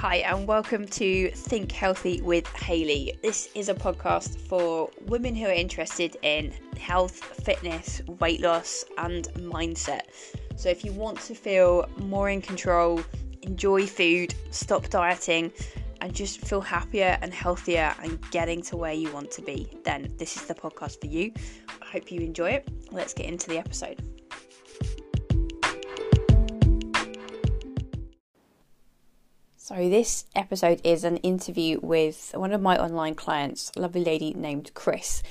Hi, and welcome to Think Healthy with Hayley. This is a podcast for women who are interested in health, fitness, weight loss, and mindset. So, if you want to feel more in control, enjoy food, stop dieting, and just feel happier and healthier and getting to where you want to be, then this is the podcast for you. I hope you enjoy it. Let's get into the episode. So, this episode is an interview with one of my online clients, a lovely lady named Chris.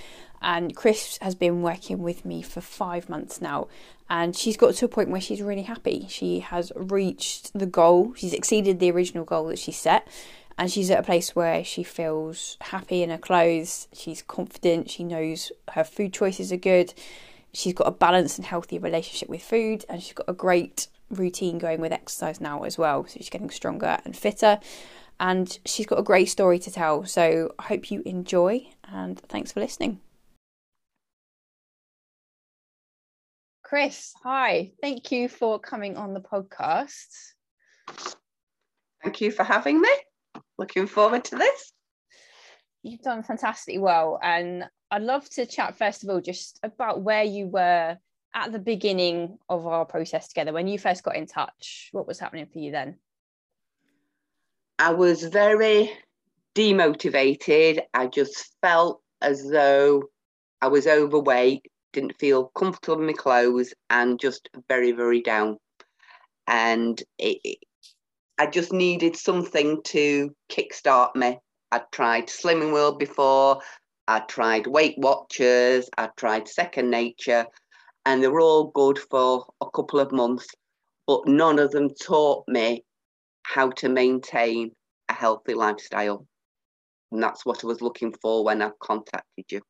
And Chris has been working with me for five months now, and she's got to a point where she's really happy. She has reached the goal, she's exceeded the original goal that she set, and she's at a place where she feels happy in her clothes, she's confident, she knows her food choices are good, she's got a balanced and healthy relationship with food, and she's got a great routine going with exercise now as well. So she's getting stronger and fitter. And she's got a great story to tell. So I hope you enjoy and thanks for listening. Chris, hi. Thank you for coming on the podcast. Thank you for having me. Looking forward to this. You've done fantastically well. And I'd love to chat, first of all, just about where you were at the beginning of our process together when you first got in touch what was happening for you then? I was very demotivated. I just felt as though i was overweight didn't feel comfortable in my clothes and just very very down. And it, i just needed something to kickstart me. I'd tried slimming world before. I tried weight watchers. I tried second nature and they were all good for a couple of months, but none of them taught me how to maintain a healthy lifestyle. And that's what I was looking for when I contacted you.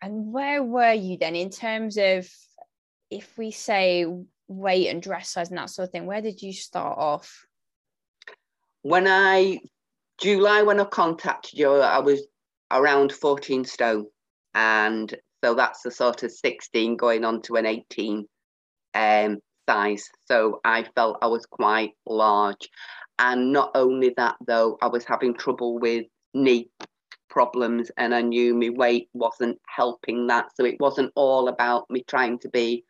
And where were you then in terms of, if we say weight and dress size and that sort of thing, where did you start off? When I, July, when I contacted you, I was around 14 stone. And so that's the sort of 16 going on to an 18 um, size. So I felt I was quite large. And not only that, though, I was having trouble with knee problems and I knew my weight wasn't helping that. So it wasn't all about me trying to be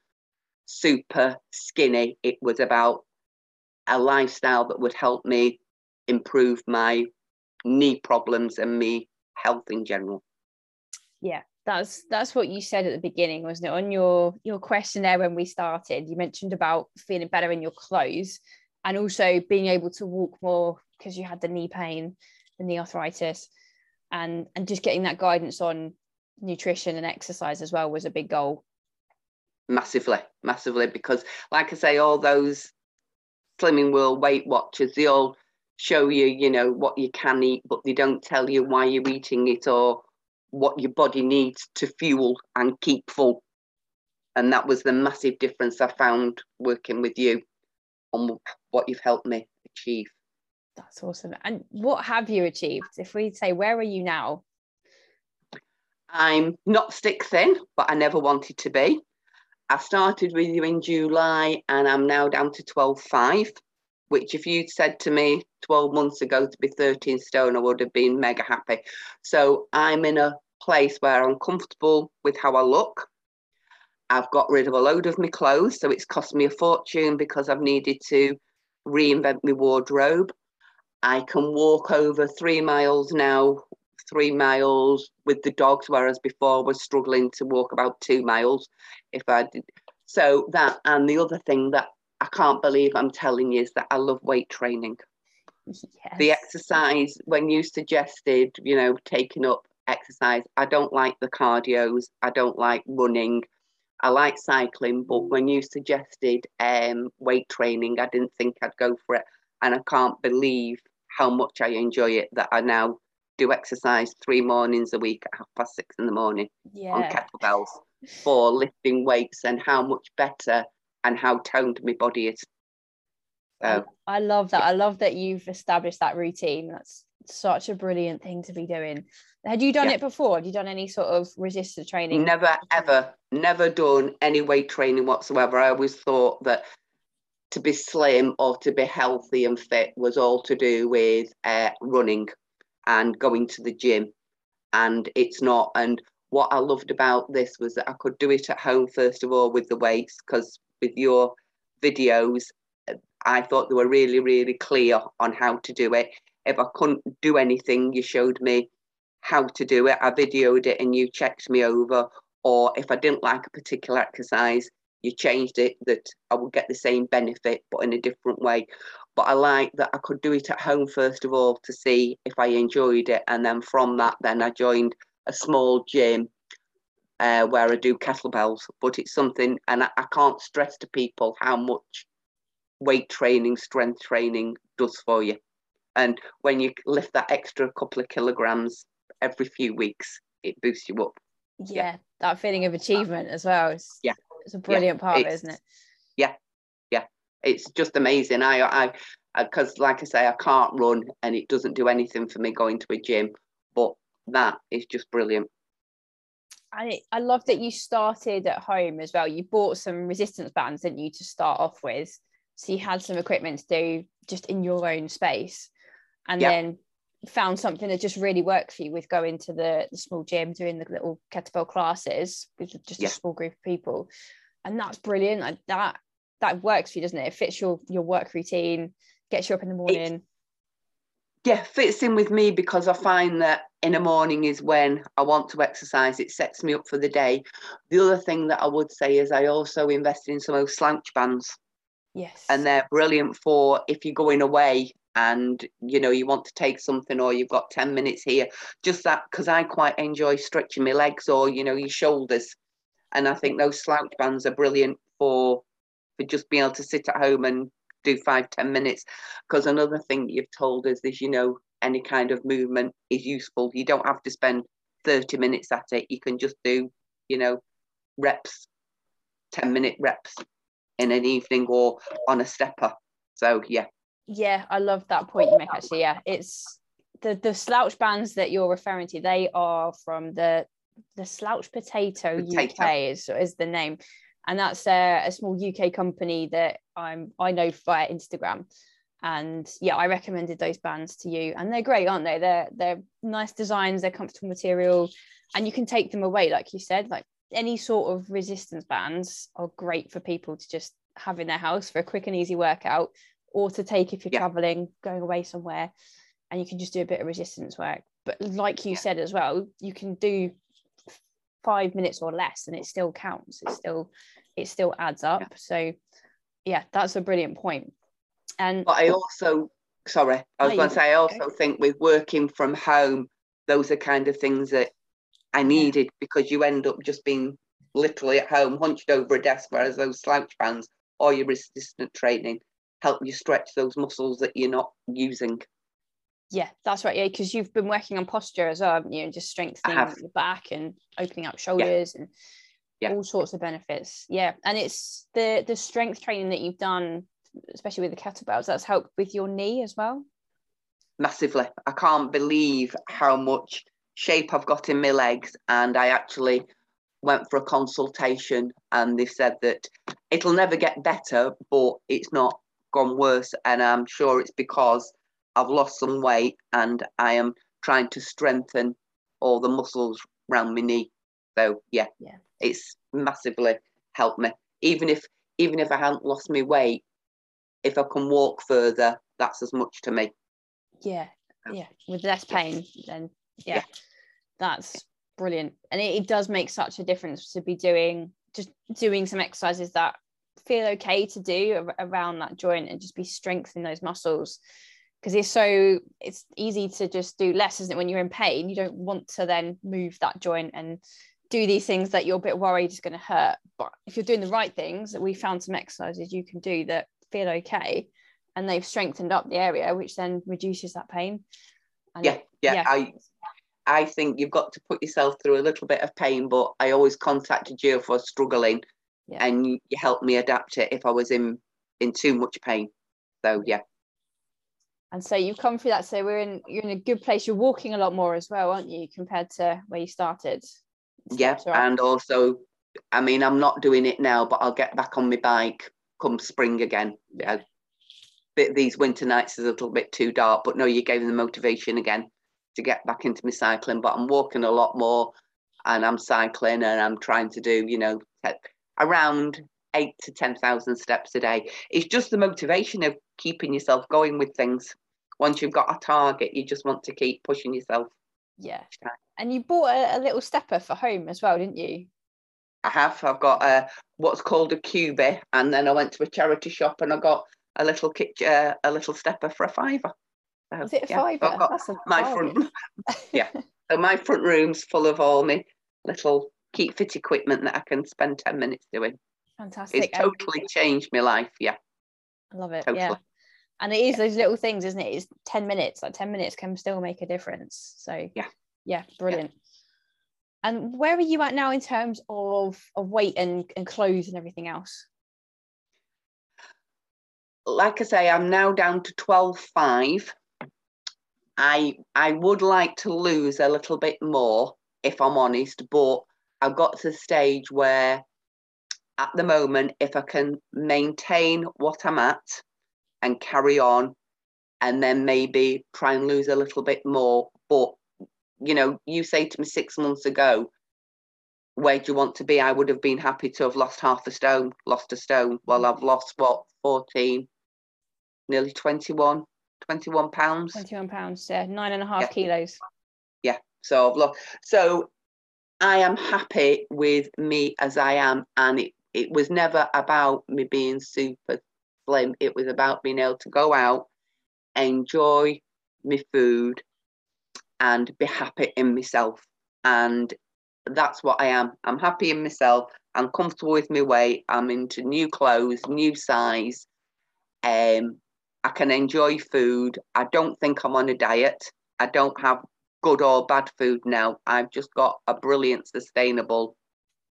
super skinny. It was about a lifestyle that would help me improve my knee problems and me health in general. Yeah, that's that's what you said at the beginning wasn't it? On your your questionnaire when we started you mentioned about feeling better in your clothes and also being able to walk more because you had the knee pain the knee arthritis. And and just getting that guidance on nutrition and exercise as well was a big goal. Massively massively because like i say all those slimming world weight watchers they all show you you know what you can eat but they don't tell you why you're eating it or what your body needs to fuel and keep full. And that was the massive difference I found working with you on what you've helped me achieve. That's awesome. And what have you achieved? If we say, where are you now? I'm not stick thin, but I never wanted to be. I started with you in July and I'm now down to 12.5 which if you'd said to me 12 months ago to be 13 stone, I would have been mega happy. So I'm in a place where I'm comfortable with how I look. I've got rid of a load of my clothes, so it's cost me a fortune because I've needed to reinvent my wardrobe. I can walk over three miles now, three miles with the dogs, whereas before I was struggling to walk about two miles if I did. So that and the other thing that I can't believe I'm telling you is that I love weight training. Yes. The exercise, when you suggested, you know, taking up exercise, I don't like the cardios, I don't like running. I like cycling, but when you suggested um, weight training, I didn't think I'd go for it. And I can't believe how much I enjoy it that I now do exercise three mornings a week at half past six in the morning yeah. on kettlebells for lifting weights and how much better and how toned my body is. So, I love that. I love that you've established that routine. That's such a brilliant thing to be doing. Had you done yeah. it before? Have you done any sort of resistance training? Never, ever, never done any weight training whatsoever. I always thought that to be slim or to be healthy and fit was all to do with uh, running and going to the gym. And it's not. And what I loved about this was that I could do it at home, first of all, with the weights, because with your videos, I thought they were really, really clear on how to do it. If I couldn't do anything, you showed me how to do it. I videoed it and you checked me over. Or if I didn't like a particular exercise, you changed it that I would get the same benefit but in a different way. But I like that I could do it at home first of all to see if I enjoyed it. And then from that, then I joined a small gym uh, where I do kettlebells. But it's something, and I, I can't stress to people how much weight training, strength training does for you. And when you lift that extra couple of kilograms every few weeks, it boosts you up. Yeah, yeah. that feeling of achievement as well. It's, yeah, it's a brilliant yeah, part of it, isn't it? Yeah, yeah, it's just amazing. I, I, because like I say, I can't run, and it doesn't do anything for me going to a gym, but that is just brilliant. I I love that you started at home as well. You bought some resistance bands, didn't you, to start off with? So you had some equipment to do just in your own space, and yep. then found something that just really worked for you with going to the, the small gym, doing the little kettlebell classes with just a small group of people, and that's brilliant. Like that that works for you, doesn't it? It fits your your work routine, gets you up in the morning. It, yeah, fits in with me because I find that in the morning is when I want to exercise. It sets me up for the day. The other thing that I would say is I also invested in some of those slouch bands. Yes. And they're brilliant for if you're going away and you know you want to take something or you've got 10 minutes here just that because i quite enjoy stretching my legs or you know your shoulders. And i think those slouch bands are brilliant for for just being able to sit at home and do five ten minutes. Because another thing you've told us is you know any kind of movement is useful. You don't have to spend 30 minutes at it. You can just do you know reps 10 minute reps in an evening or on a stepper so yeah yeah i love that point you make actually yeah it's the the slouch bands that you're referring to they are from the the slouch potato, potato. uk is, is the name and that's a, a small UK company that I'm I know via Instagram. And yeah, I recommended those bands to you, and they're great, aren't they? They're they're nice designs, they're comfortable material, and you can take them away, like you said. Like any sort of resistance bands are great for people to just have in their house for a quick and easy workout, or to take if you're yeah. traveling, going away somewhere, and you can just do a bit of resistance work. But like you yeah. said as well, you can do five minutes or less and it still counts it still it still adds up yeah. so yeah that's a brilliant point and but i also sorry i was going to say i also think with working from home those are kind of things that i needed because you end up just being literally at home hunched over a desk whereas those slouch bands or your resistant training help you stretch those muscles that you're not using yeah, that's right. Yeah, because you've been working on posture as well, haven't you? And just strengthening your back and opening up shoulders yeah. and yeah. all sorts of benefits. Yeah, and it's the the strength training that you've done, especially with the kettlebells, that's helped with your knee as well. Massively. I can't believe how much shape I've got in my legs, and I actually went for a consultation, and they said that it'll never get better, but it's not gone worse, and I'm sure it's because I've lost some weight and I am trying to strengthen all the muscles around my knee. So yeah, yeah, it's massively helped me. Even if even if I hadn't lost my weight, if I can walk further, that's as much to me. Yeah, yeah, with less pain, then yeah, yeah. that's brilliant. And it, it does make such a difference to be doing just doing some exercises that feel okay to do around that joint and just be strengthening those muscles. Because it's so it's easy to just do less isn't it when you're in pain? You don't want to then move that joint and do these things that you're a bit worried is going to hurt. But if you're doing the right things we found some exercises you can do that feel okay and they've strengthened up the area which then reduces that pain and yeah, yeah yeah i i think you've got to put yourself through a little bit of pain but i always contacted you for struggling yeah. and you, you helped me adapt it if i was in in too much pain so yeah and so you've come through that so we're in you're in a good place you're walking a lot more as well aren't you compared to where you started yeah and also i mean i'm not doing it now but i'll get back on my bike come spring again. Yeah. Uh, These winter nights is a little bit too dark, but no, you gave them the motivation again to get back into my cycling. But I'm walking a lot more and I'm cycling and I'm trying to do, you know, around eight to 10,000 steps a day. It's just the motivation of keeping yourself going with things. Once you've got a target, you just want to keep pushing yourself. Yeah. And you bought a, a little stepper for home as well, didn't you? I have. I've got a what's called a Cubii, and then I went to a charity shop and I got a little kick, uh, a little stepper for a fiver. So, Is it a yeah, fiver? That's a my front. yeah. So my front room's full of all my little keep fit equipment that I can spend ten minutes doing. Fantastic. It's totally changed my life. Yeah. I love it. Totally. Yeah. And it is yeah. those little things, isn't it? It's 10 minutes. Like 10 minutes can still make a difference. So yeah. Yeah, brilliant. Yeah. And where are you at now in terms of, of weight and, and clothes and everything else? Like I say, I'm now down to 12.5. I I would like to lose a little bit more, if I'm honest, but I've got to the stage where at the moment, if I can maintain what I'm at and carry on, and then maybe try and lose a little bit more. But, you know, you say to me six months ago, where do you want to be? I would have been happy to have lost half a stone, lost a stone. Well, I've lost what, 14, nearly 21, 21 pounds. 21 pounds, yeah, nine and a half yeah. kilos. Yeah, so I've lost. So I am happy with me as I am, and it it was never about me being super slim. It was about being able to go out, enjoy my food, and be happy in myself. And that's what I am. I'm happy in myself. I'm comfortable with my weight. I'm into new clothes, new size. Um, I can enjoy food. I don't think I'm on a diet. I don't have good or bad food now. I've just got a brilliant, sustainable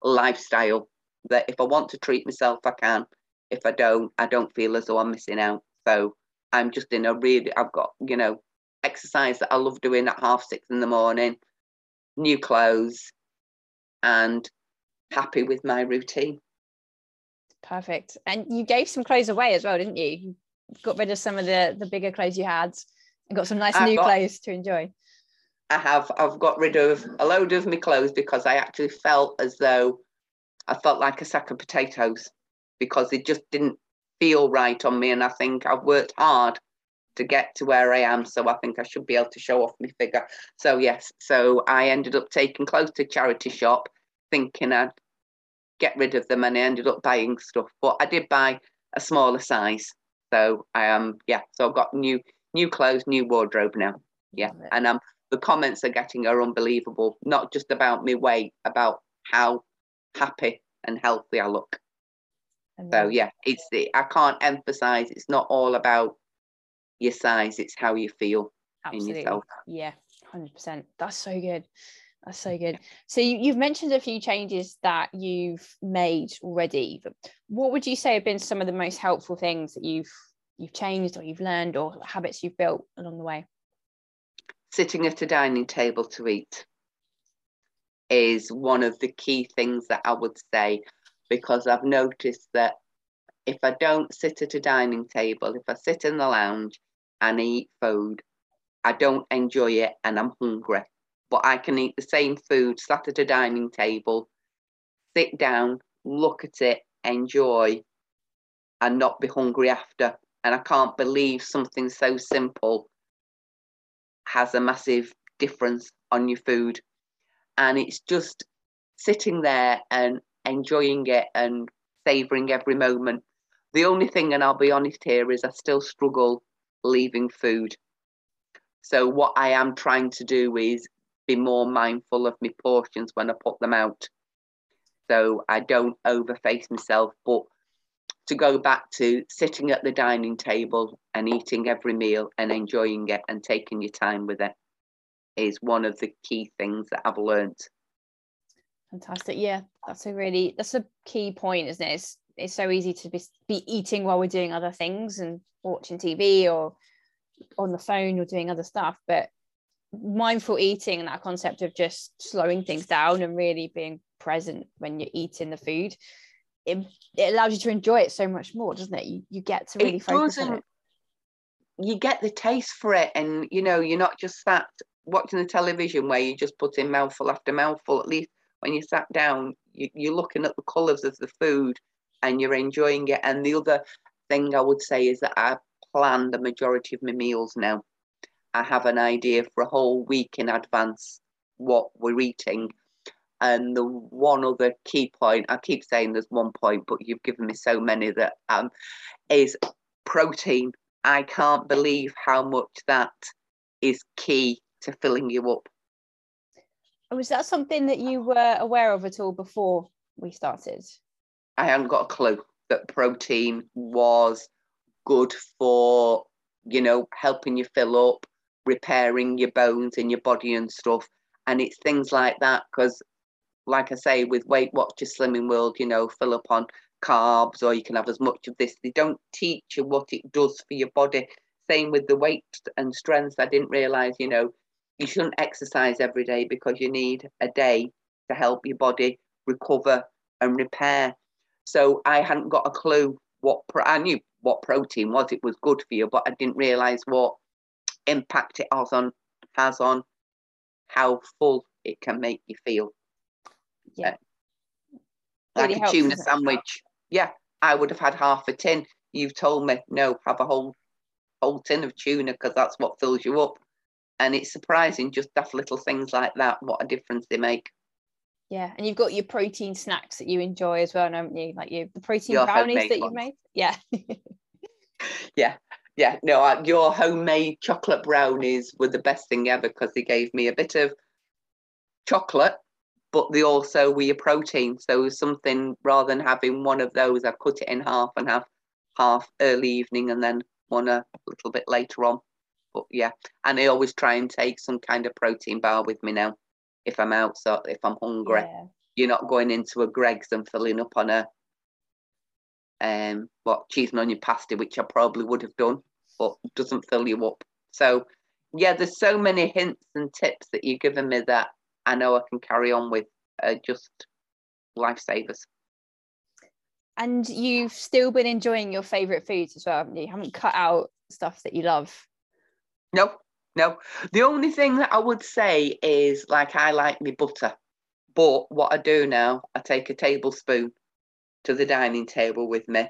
lifestyle that if I want to treat myself, I can. If I don't, I don't feel as though I'm missing out. So I'm just in a really, I've got, you know, exercise that I love doing at half six in the morning, new clothes, and happy with my routine. Perfect. And you gave some clothes away as well, didn't you? You got rid of some of the the bigger clothes you had and got some nice I've new got, clothes to enjoy. I have. I've got rid of a load of my clothes because I actually felt as though I felt like a sack of potatoes because it just didn't feel right on me. And I think I've worked hard to get to where I am. So I think I should be able to show off my figure. So, yes, so I ended up taking clothes to charity shop thinking I'd get rid of them and I ended up buying stuff. But I did buy a smaller size. So I am, um, yeah, so I've got new new clothes, new wardrobe now. Yeah. And um the comments are getting are unbelievable, not just about me weight, about how happy and healthy I look. So yeah, it's the I can't emphasize it's not all about your size, it's how you feel Absolutely. in yourself. Yeah, hundred percent. That's so good. That's so good. So you, you've mentioned a few changes that you've made already. What would you say have been some of the most helpful things that you've you've changed or you've learned or habits you've built along the way? Sitting at a dining table to eat is one of the key things that I would say because I've noticed that if I don't sit at a dining table, if I sit in the lounge and eat food, I don't enjoy it and I'm hungry. But I can eat the same food sat at a dining table, sit down, look at it, enjoy, and not be hungry after. And I can't believe something so simple has a massive difference on your food and it's just sitting there and enjoying it and savoring every moment. The only thing, and I'll be honest here, is I still struggle leaving food. So what I am trying to do is be more mindful of my portions when I put them out. So I don't overface myself, but to go back to sitting at the dining table and eating every meal and enjoying it and taking your time with it is one of the key things that I've learned. Fantastic. Yeah, that's a really that's a key point, isn't it? It's it's so easy to be, be eating while we're doing other things and watching TV or on the phone or doing other stuff, but mindful eating and that concept of just slowing things down and really being present when you're eating the food it, it allows you to enjoy it so much more, doesn't it? You you get to really it focus on it. You get the taste for it, and you know you're not just sat watching the television where you just put in mouthful after mouthful. At least when you sat down, you, you're looking at the colours of the food and you're enjoying it. And the other thing I would say is that I plan the majority of my meals now. I have an idea for a whole week in advance what we're eating. And the one other key point, I keep saying there's one point, but you've given me so many that um, is protein. I can't believe how much that is key to filling you up. Was that something that you were aware of at all before we started? I hadn't got a clue that protein was good for, you know, helping you fill up, repairing your bones and your body and stuff. And it's things like that because, like I say, with Weight Watchers Slimming World, you know, fill up on carbs or you can have as much of this. They don't teach you what it does for your body. Same with the weight and strength. I didn't realize, you know, you shouldn't exercise every day because you need a day to help your body recover and repair. So I hadn't got a clue what pro- I knew what protein was. It was good for you, but I didn't realize what impact it has on has on how full it can make you feel. Yeah. Like Really a tuna sandwich. Yeah, I would have had half a tin. You've told me no, have a whole whole tin of tuna because that's what fills you up. And it's surprising just daft little things like that, what a difference they make. Yeah, and you've got your protein snacks that you enjoy as well, haven't you? Like you, the protein Your brownies that you've made. Yeah, Yeah, yeah. No, I, your homemade chocolate brownies were the best thing ever because they gave me a bit of chocolate, but they also were your protein. So something rather than having one of those, I cut it in half and have half early evening and then one a little bit later on. But yeah, and I always try and take some kind of protein bar with me now if I'm out. So if I'm hungry, yeah, you're not going into a Greggs and filling up on a um what cheese and onion pasta, which I probably would have done, but doesn't fill you up. So yeah, there's so many hints and tips that you've given me that I know I can carry on with. Uh, just lifesavers. and you've still been enjoying your favorite foods as well, haven't you? You haven't cut out stuff that you love. No, no. The only thing that I would say is like I like my butter, but what I do now, I take a tablespoon to the dining table with me,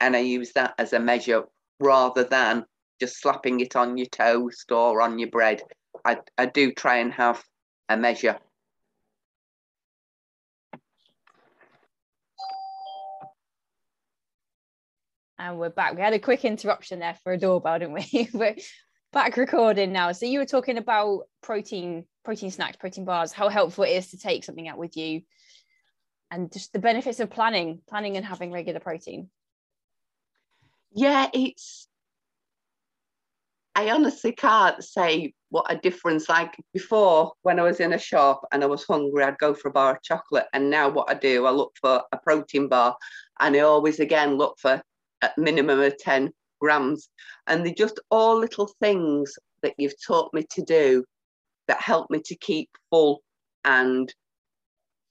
and I use that as a measure rather than just slapping it on your toast or on your bread. I I do try and have a measure. And we're back. We had a quick interruption there for a doorbell, didn't we? we're back recording now. So you were talking about protein, protein snacks, protein bars, how helpful it is to take something out with you, and just the benefits of planning, planning and having regular protein. Yeah, it's. I honestly can't say what a difference. Like before, when I was in a shop and I was hungry, I'd go for a bar of chocolate. And now, what I do, I look for a protein bar, and I always again look for a minimum of ten grams. And they're just all little things that you've taught me to do that help me to keep full and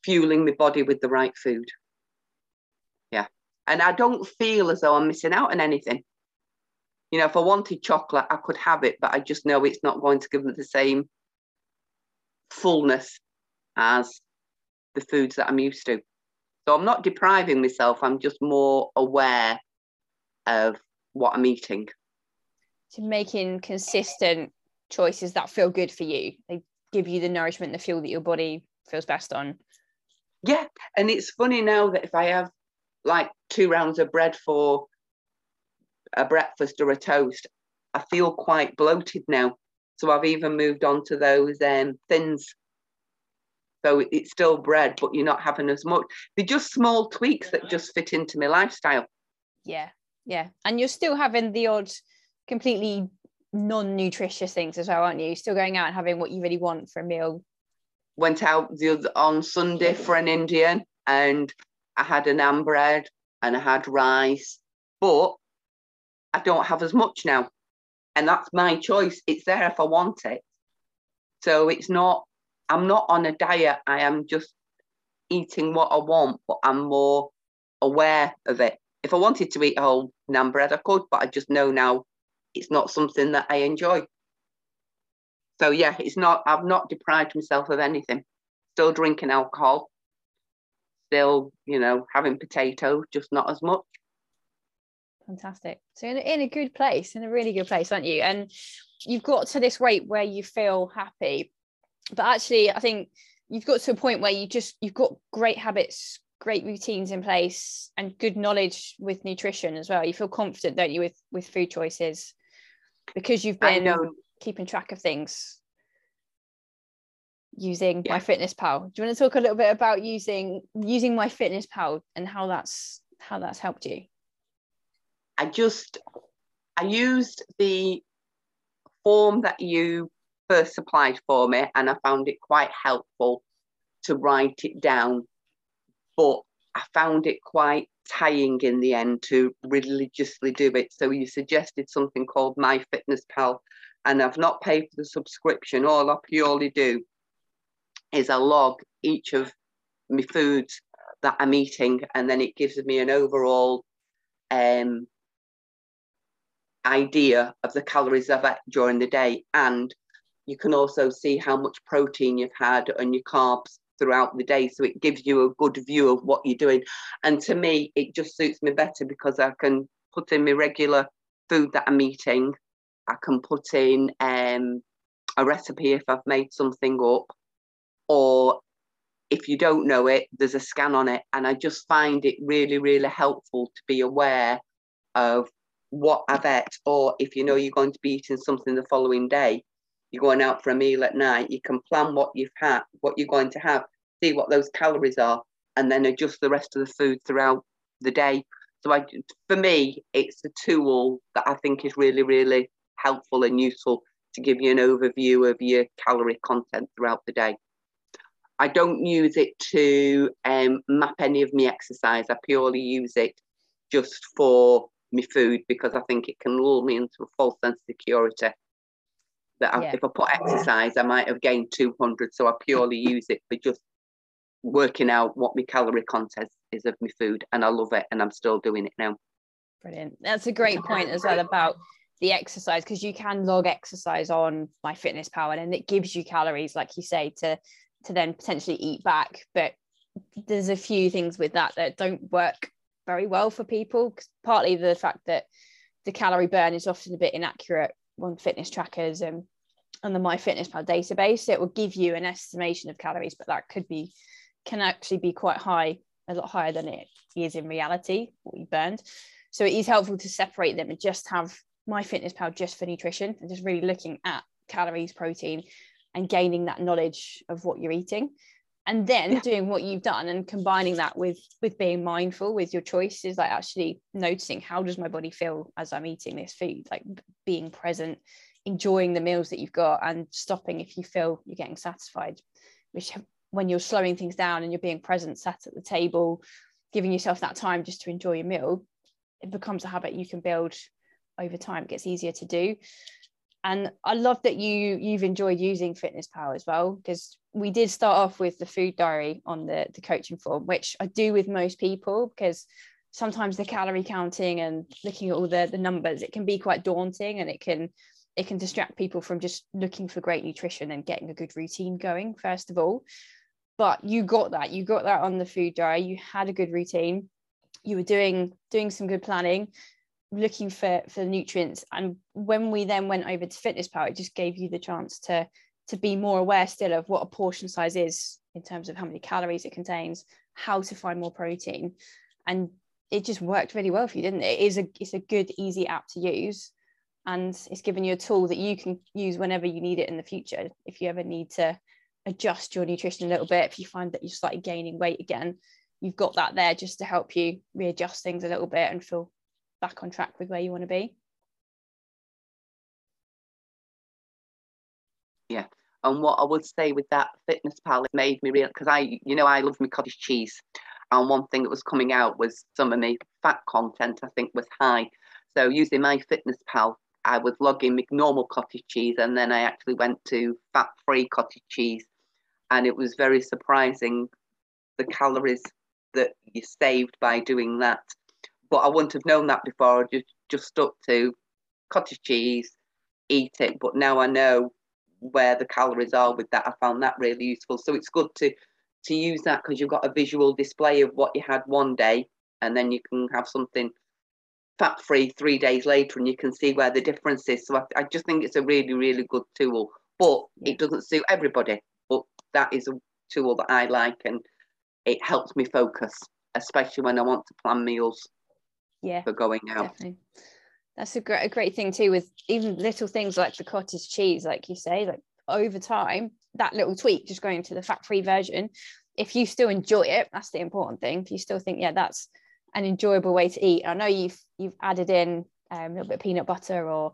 fueling my body with the right food. Yeah, and I don't feel as though I'm missing out on anything you know, if I wanted chocolate, I could have it, but I just know it's not going to give me the same fullness as the foods that I'm used to. So I'm not depriving myself, I'm just more aware of what I'm eating. To making consistent choices that feel good for you. They give you the nourishment, the fuel that your body feels best on. Yeah, and it's funny now that if I have like two rounds of bread for a breakfast or a toast, I feel quite bloated now. So I've even moved on to those um, thins. So it's still bread, but you're not having as much. They're just small tweaks that just fit into my lifestyle. Yeah, yeah. And you're still having the odd completely non-nutritious things as well, aren't you? You're still going out and having what you really want for a meal. Went out the other, on Sunday for an Indian and I had an naan bread and I had rice, but I don't have as much now. And that's my choice. It's there if I want it. So it's not, I'm not on a diet. I am just eating what I want, but I'm more aware of it. If I wanted to eat a whole naan bread, I could, but I just know now it's not something that I enjoy. So yeah, it's not. I've not deprived myself of anything. Still drinking alcohol. Still, you know, having potato, just not as much. Fantastic. So in, in a good place, in a really good place, aren't you? And you've got to this weight where you feel happy. But actually, I think you've got to a point where you just you've got great habits, great routines in place, and good knowledge with nutrition as well. You feel confident, don't you, with with food choices because you've been keeping track of things using yeah. MyFitnessPal. Do you want to talk a little bit about using using my fitness pal and how that's how that's helped you? I just I used the form that you first supplied for me and I found it quite helpful to write it down. But I found it quite tying in the end to religiously do it. So you suggested something called My Fitness Pal, and I've not paid for the subscription. All I purely do is I log each of my foods that I'm eating, and then it gives me an overall um, idea of the calories I've ate during the day. And you can also see how much protein you've had and your carbs throughout the day. So it gives you a good view of what you're doing. And to me, it just suits me better because I can put in my regular food that I'm eating. I can put in um, a recipe if I've made something up, or if you don't know it, there's a scan on it. And I just find it really, really helpful to be aware of what I've ate, or if you know you're going to be eating something the following day, you're going out for a meal at night, you can plan what you've had, what you're going to have, see what those calories are, and then adjust the rest of the food throughout the day. So I, for me, it's a tool that I think is really, really helpful and useful to give you an overview of your calorie content throughout the day. I don't use it to um, map any of my exercise. I purely use it just for my food because I think it can lull me into a false sense of security that I, if I put exercise, I might have gained 200. So I purely use it for just working out what my calorie content is of my food. And I love it. And I'm still doing it now. Brilliant. That's a great point as well about the exercise because you can log exercise on MyFitnessPal and it gives you calories, like you say, to to then potentially eat back. But there's a few things with that that don't work very well for people. Partly the fact that the calorie burn is often a bit inaccurate on fitness trackers and on the MyFitnessPal database. It will give you an estimation of calories, but that could be can actually be quite high, a lot higher than it is in reality, what you burned. So it is helpful to separate them and just have MyFitnessPal just for nutrition and just really looking at calories, protein, and gaining that knowledge of what you're eating and then yeah. doing what you've done and combining that with with being mindful with your choices like actually noticing how does my body feel as i'm eating this food like being present enjoying the meals that you've got and stopping if you feel you're getting satisfied which when you're slowing things down and you're being present sat at the table giving yourself that time just to enjoy your meal it becomes a habit you can build over time it gets easier to do and I love that you you've enjoyed using fitness pal as well because we did start off with the food diary on the the coaching form, which I do with most people because sometimes the calorie counting and looking at all the the numbers it can be quite daunting and it can it can distract people from just looking for great nutrition and getting a good routine going first of all. But you got that you got that on the food diary you had a good routine you were doing doing some good planning looking for for nutrients. And when we then went over to MyFitnessPal it just gave you the chance to to be more aware still of what a portion size is in terms of how many calories it contains how to find more protein. And it just worked really well for you didn't it, it is a it's a good easy app to use. And it's given you a tool that you can use whenever you need it in the future if you ever need to adjust your nutrition a little bit if you find that you're slightly gaining weight again you've got that there just to help you readjust things a little bit and feel back on track with where you want to be. Yeah. And what I would say with that fitness pal, it made me real because I, you know, I love my cottage cheese. And one thing that was coming out was some of my fat content, I think, was high. So using my fitness pal, I was logging my normal cottage cheese and then I actually went to fat free cottage cheese. And it was very surprising the calories that you saved by doing that. But I wouldn't have known that before. I just just stuck to cottage cheese, eat it. But now I know where the calories are with that. I found that really useful. So it's good to to use that because you've got a visual display of what you had one day, and then you can have something fat free three days later, and you can see where the difference is. So I, I just think it's a really really good tool. But it doesn't suit everybody. But that is a tool that I like, and it helps me focus, especially when I want to plan meals. Yeah, for going out. Definitely that's a great a great thing too with even little things like the cottage cheese like you say like over time that little tweak just going to the fat free version if you still enjoy it that's the important thing if you still think yeah that's an enjoyable way to eat i know you've you've added in um, a little bit of peanut butter or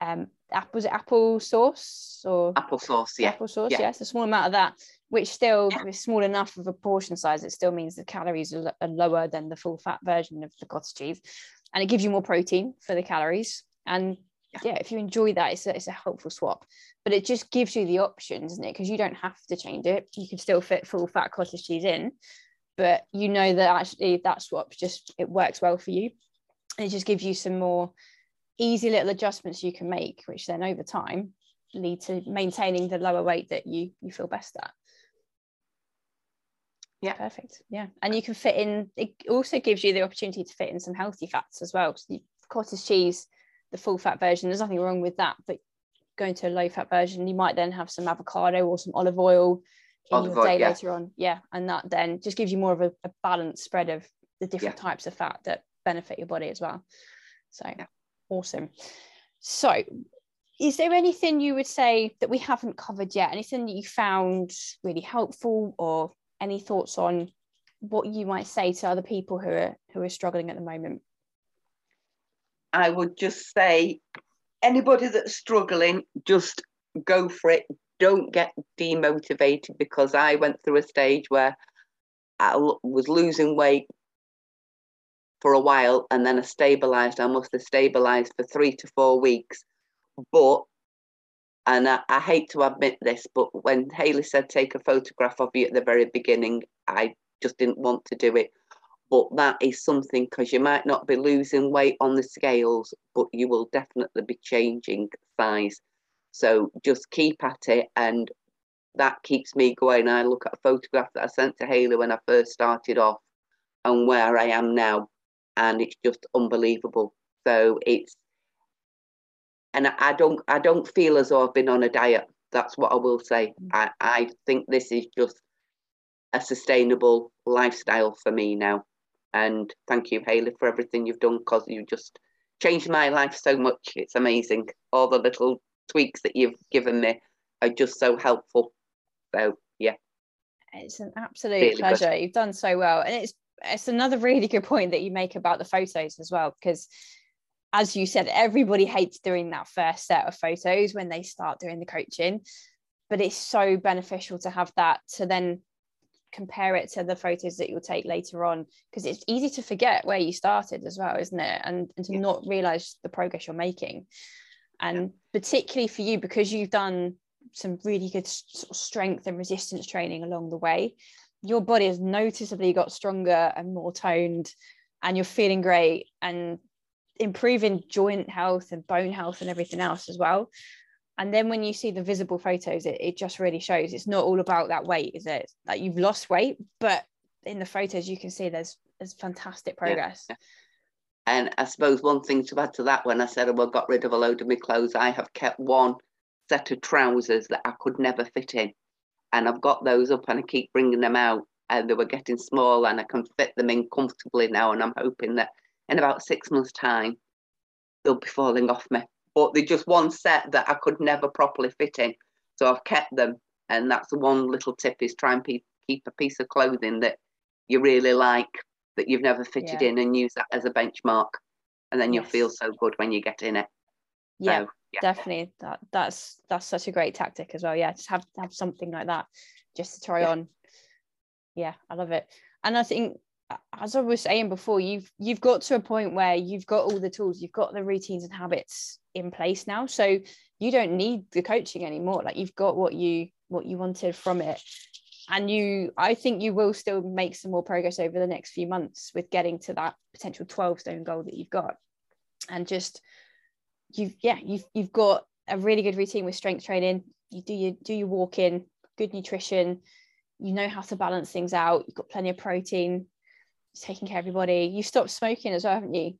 um was it apple sauce or apple sauce yeah apple sauce yeah. yes a small amount of that which still yeah. is small enough of a portion size it still means the calories are, are lower than the full fat version of the cottage cheese and it gives you more protein for the calories. And yeah, if you enjoy that, it's a, it's a helpful swap. But it just gives you the options, isn't it? Because you don't have to change it. You can still fit full fat cottage cheese in, but you know that actually that swap just it works well for you. And it just gives you some more easy little adjustments you can make, which then over time lead to maintaining the lower weight that you you feel best at. Yeah. Perfect. Yeah. And you can fit in, it also gives you the opportunity to fit in some healthy fats as well. So cottage cheese, the full fat version, there's nothing wrong with that. But going to a low fat version, you might then have some avocado or some olive oil in olive your day oil, yeah. later on. Yeah. And that then just gives you more of a, a balanced spread of the different yeah. types of fat that benefit your body as well. So yeah. awesome. So is there anything you would say that we haven't covered yet? Anything that you found really helpful or any thoughts on what you might say to other people who are who are struggling at the moment? I would just say anybody that's struggling, just go for it. Don't get demotivated because I went through a stage where I was losing weight for a while and then I stabilized. I must have stabilized for three to four weeks. But and I, I, hate to admit this, but when Hayley said take a photograph of you at the very beginning, I just didn't want to do it. But that is something because you might not be losing weight on the scales, but you will definitely be changing size. So just keep at it, and that keeps me going. I look at a photograph that I sent to Hayley when I first started off and where I am now, and it's just unbelievable. So it's and I don't I don't feel as though I've been on a diet. That's what I will say. Mm. I, I think this is just a sustainable lifestyle for me now. And thank you, Hayley, for everything you've done because you just changed my life so much. It's amazing. All the little tweaks that you've given me are just so helpful. So yeah. It's an absolute really pleasure. Good. You've done so well. And it's it's another really good point that you make about the photos as well, because as you said, everybody hates doing that first set of photos when they start doing the coaching, but it's so beneficial to have that to then compare it to the photos that you'll take later on because it's easy to forget where you started as well, isn't it? And, and to yeah. not realize the progress you're making. And yeah. particularly for you, because you've done some really good strength and resistance training along the way, your body has noticeably got stronger and more toned, and you're feeling great. And improving joint health and bone health and everything else as well. And then when you see the visible photos it, it just really shows. It's not all about that weight is it? Like you've lost weight but in the photos you can see there's there's fantastic progress. yeah. and i suppose one thing to add to that when i said oh, i got rid of a load of my clothes i have kept one set of trousers that i could never fit in. And i've got those up and i keep bringing them out and they were getting small and i can fit them in comfortably now. And i'm hoping that in about six months' time, they'll be falling off me. But they're just one set that I could never properly fit in. So I've kept them. And that's the one little tip is try and keep a piece of clothing that you really like, that you've never fitted yeah. in and use that as a benchmark. And then you'll feel so good when you get in it. Yeah, so, yeah, definitely. That that's that's such a great tactic as well. Yeah, just have have something like that just to try yeah. on. Yeah, I love it. And I think as I was saying before, you've you've got to a point where you've got all the tools, you've got the routines and habits in place now. So you don't need the coaching anymore. Like you've got what you what you wanted from it. and you i think you will still make some more progress over the next few months with getting to that potential 12 stone goal that you've got and just you've yeah you've you've got a really good routine with strength training you do your do your walking good nutrition you know how to balance things out you've got plenty of protein taking care of your body. You stopped smoking as well haven't you?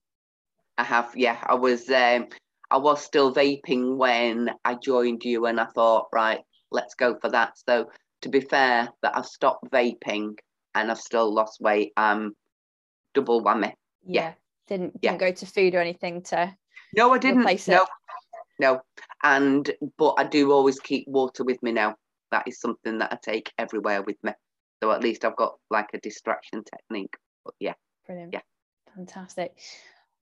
I have yeah. I was um i was still vaping when i joined you and i thought right let's go for that. So to be fair that i've stopped vaping and i've still lost weight. Um double whammy. Yeah, yeah. didn't didn't go to food or anything to no i didn't. no. no. And but i do always keep water with me now. That is something that i take everywhere with me. So at least i've got like a distraction technique but yeah. Brilliant. Yeah. Fantastic.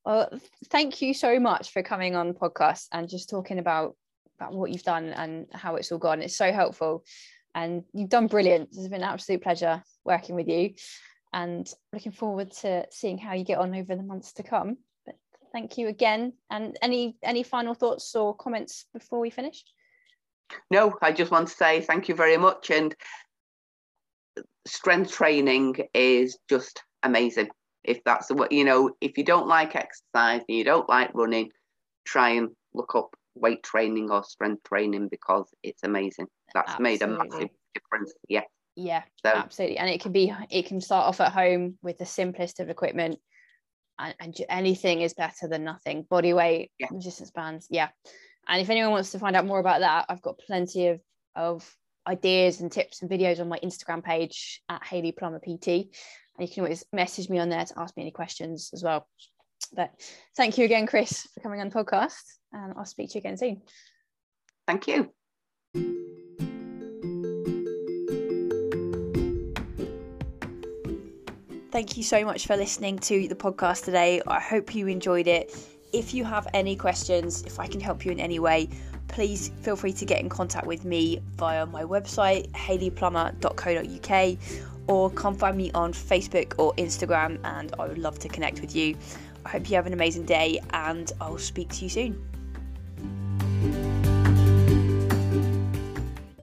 Well thank you so much for coming on the podcast and just talking about about what you've done and how it's all gone. It's so helpful. And you've done brilliant. It's been an absolute pleasure working with you. And looking forward to seeing how you get on over the months to come. But thank you again. And any any final thoughts or comments before we finish? No, I just want to say thank you very much. And strength training is just amazing. If that's what you know, if you don't like exercise and you don't like running, try and look up weight training or strength training because it's amazing. That's absolutely. made a massive difference. Yeah. Yeah, so, absolutely. And it can be it can start off at home with the simplest of equipment and, and anything is better than nothing. Body weight, yeah. resistance bands, yeah. And if anyone wants to find out more about that, I've got plenty of of ideas and tips and videos on my Instagram page at Hayley Plummer PT. And you can always message me on there to ask me any questions as well. But thank you again, Chris, for coming on the podcast. And I'll speak to you again soon. Thank you. Thank you so much for listening to the podcast today. I hope you enjoyed it. If you have any questions, if I can help you in any way, please feel free to get in contact with me via my website, hayleyplummer.co.uk, or come find me on Facebook or Instagram, and I would love to connect with you. I hope you have an amazing day, and I'll speak to you soon.